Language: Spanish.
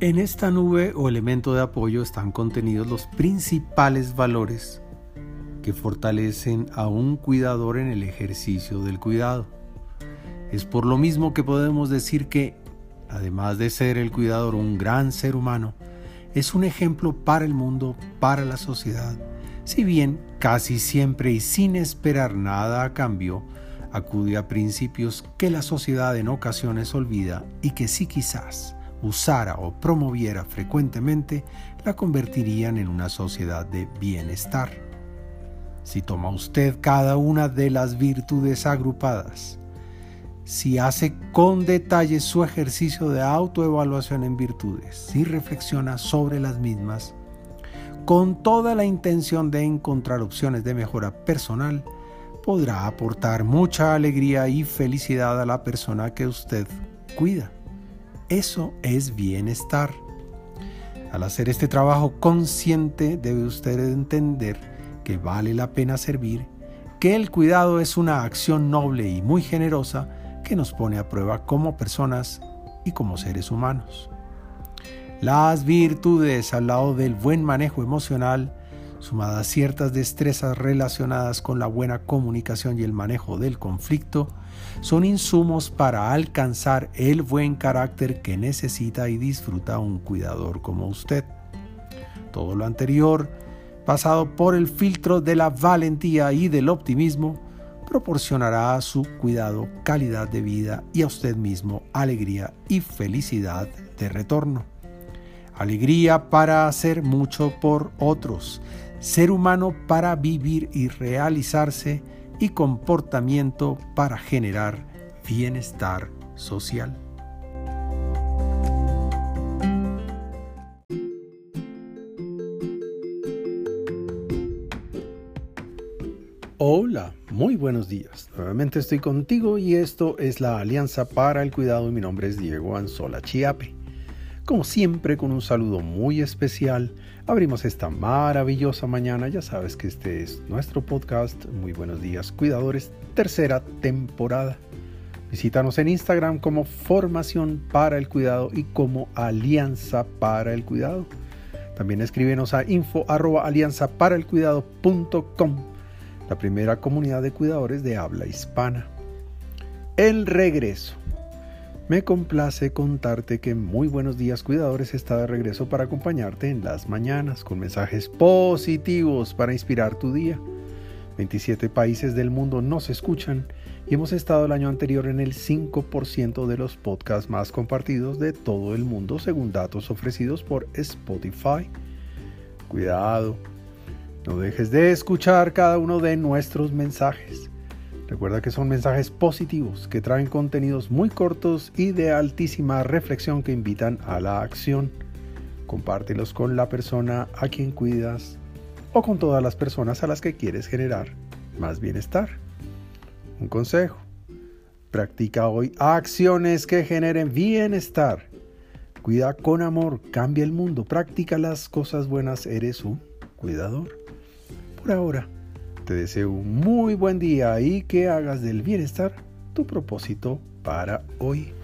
En esta nube o elemento de apoyo están contenidos los principales valores que fortalecen a un cuidador en el ejercicio del cuidado. Es por lo mismo que podemos decir que, además de ser el cuidador un gran ser humano, es un ejemplo para el mundo, para la sociedad, si bien casi siempre y sin esperar nada a cambio, acude a principios que la sociedad en ocasiones olvida y que si quizás usara o promoviera frecuentemente, la convertirían en una sociedad de bienestar. Si toma usted cada una de las virtudes agrupadas, si hace con detalle su ejercicio de autoevaluación en virtudes, si reflexiona sobre las mismas, con toda la intención de encontrar opciones de mejora personal, podrá aportar mucha alegría y felicidad a la persona que usted cuida. Eso es bienestar. Al hacer este trabajo consciente debe usted entender que vale la pena servir, que el cuidado es una acción noble y muy generosa que nos pone a prueba como personas y como seres humanos. Las virtudes al lado del buen manejo emocional, sumadas ciertas destrezas relacionadas con la buena comunicación y el manejo del conflicto, son insumos para alcanzar el buen carácter que necesita y disfruta un cuidador como usted. Todo lo anterior, pasado por el filtro de la valentía y del optimismo, proporcionará a su cuidado calidad de vida y a usted mismo alegría y felicidad de retorno. Alegría para hacer mucho por otros, ser humano para vivir y realizarse, y comportamiento para generar bienestar social. Hola, muy buenos días. Nuevamente estoy contigo y esto es la Alianza para el Cuidado. Mi nombre es Diego Anzola Chiape. Como siempre, con un saludo muy especial, abrimos esta maravillosa mañana. Ya sabes que este es nuestro podcast. Muy buenos días, cuidadores, tercera temporada. Visítanos en Instagram como Formación para el Cuidado y como Alianza para el Cuidado. También escríbenos a info la primera comunidad de cuidadores de habla hispana. El regreso. Me complace contarte que Muy Buenos Días Cuidadores está de regreso para acompañarte en las mañanas con mensajes positivos para inspirar tu día. 27 países del mundo nos escuchan y hemos estado el año anterior en el 5% de los podcasts más compartidos de todo el mundo según datos ofrecidos por Spotify. Cuidado, no dejes de escuchar cada uno de nuestros mensajes. Recuerda que son mensajes positivos que traen contenidos muy cortos y de altísima reflexión que invitan a la acción. Compártelos con la persona a quien cuidas o con todas las personas a las que quieres generar más bienestar. Un consejo. Practica hoy acciones que generen bienestar. Cuida con amor, cambia el mundo, practica las cosas buenas, eres un cuidador. Por ahora te deseo un muy buen día y que hagas del bienestar tu propósito para hoy.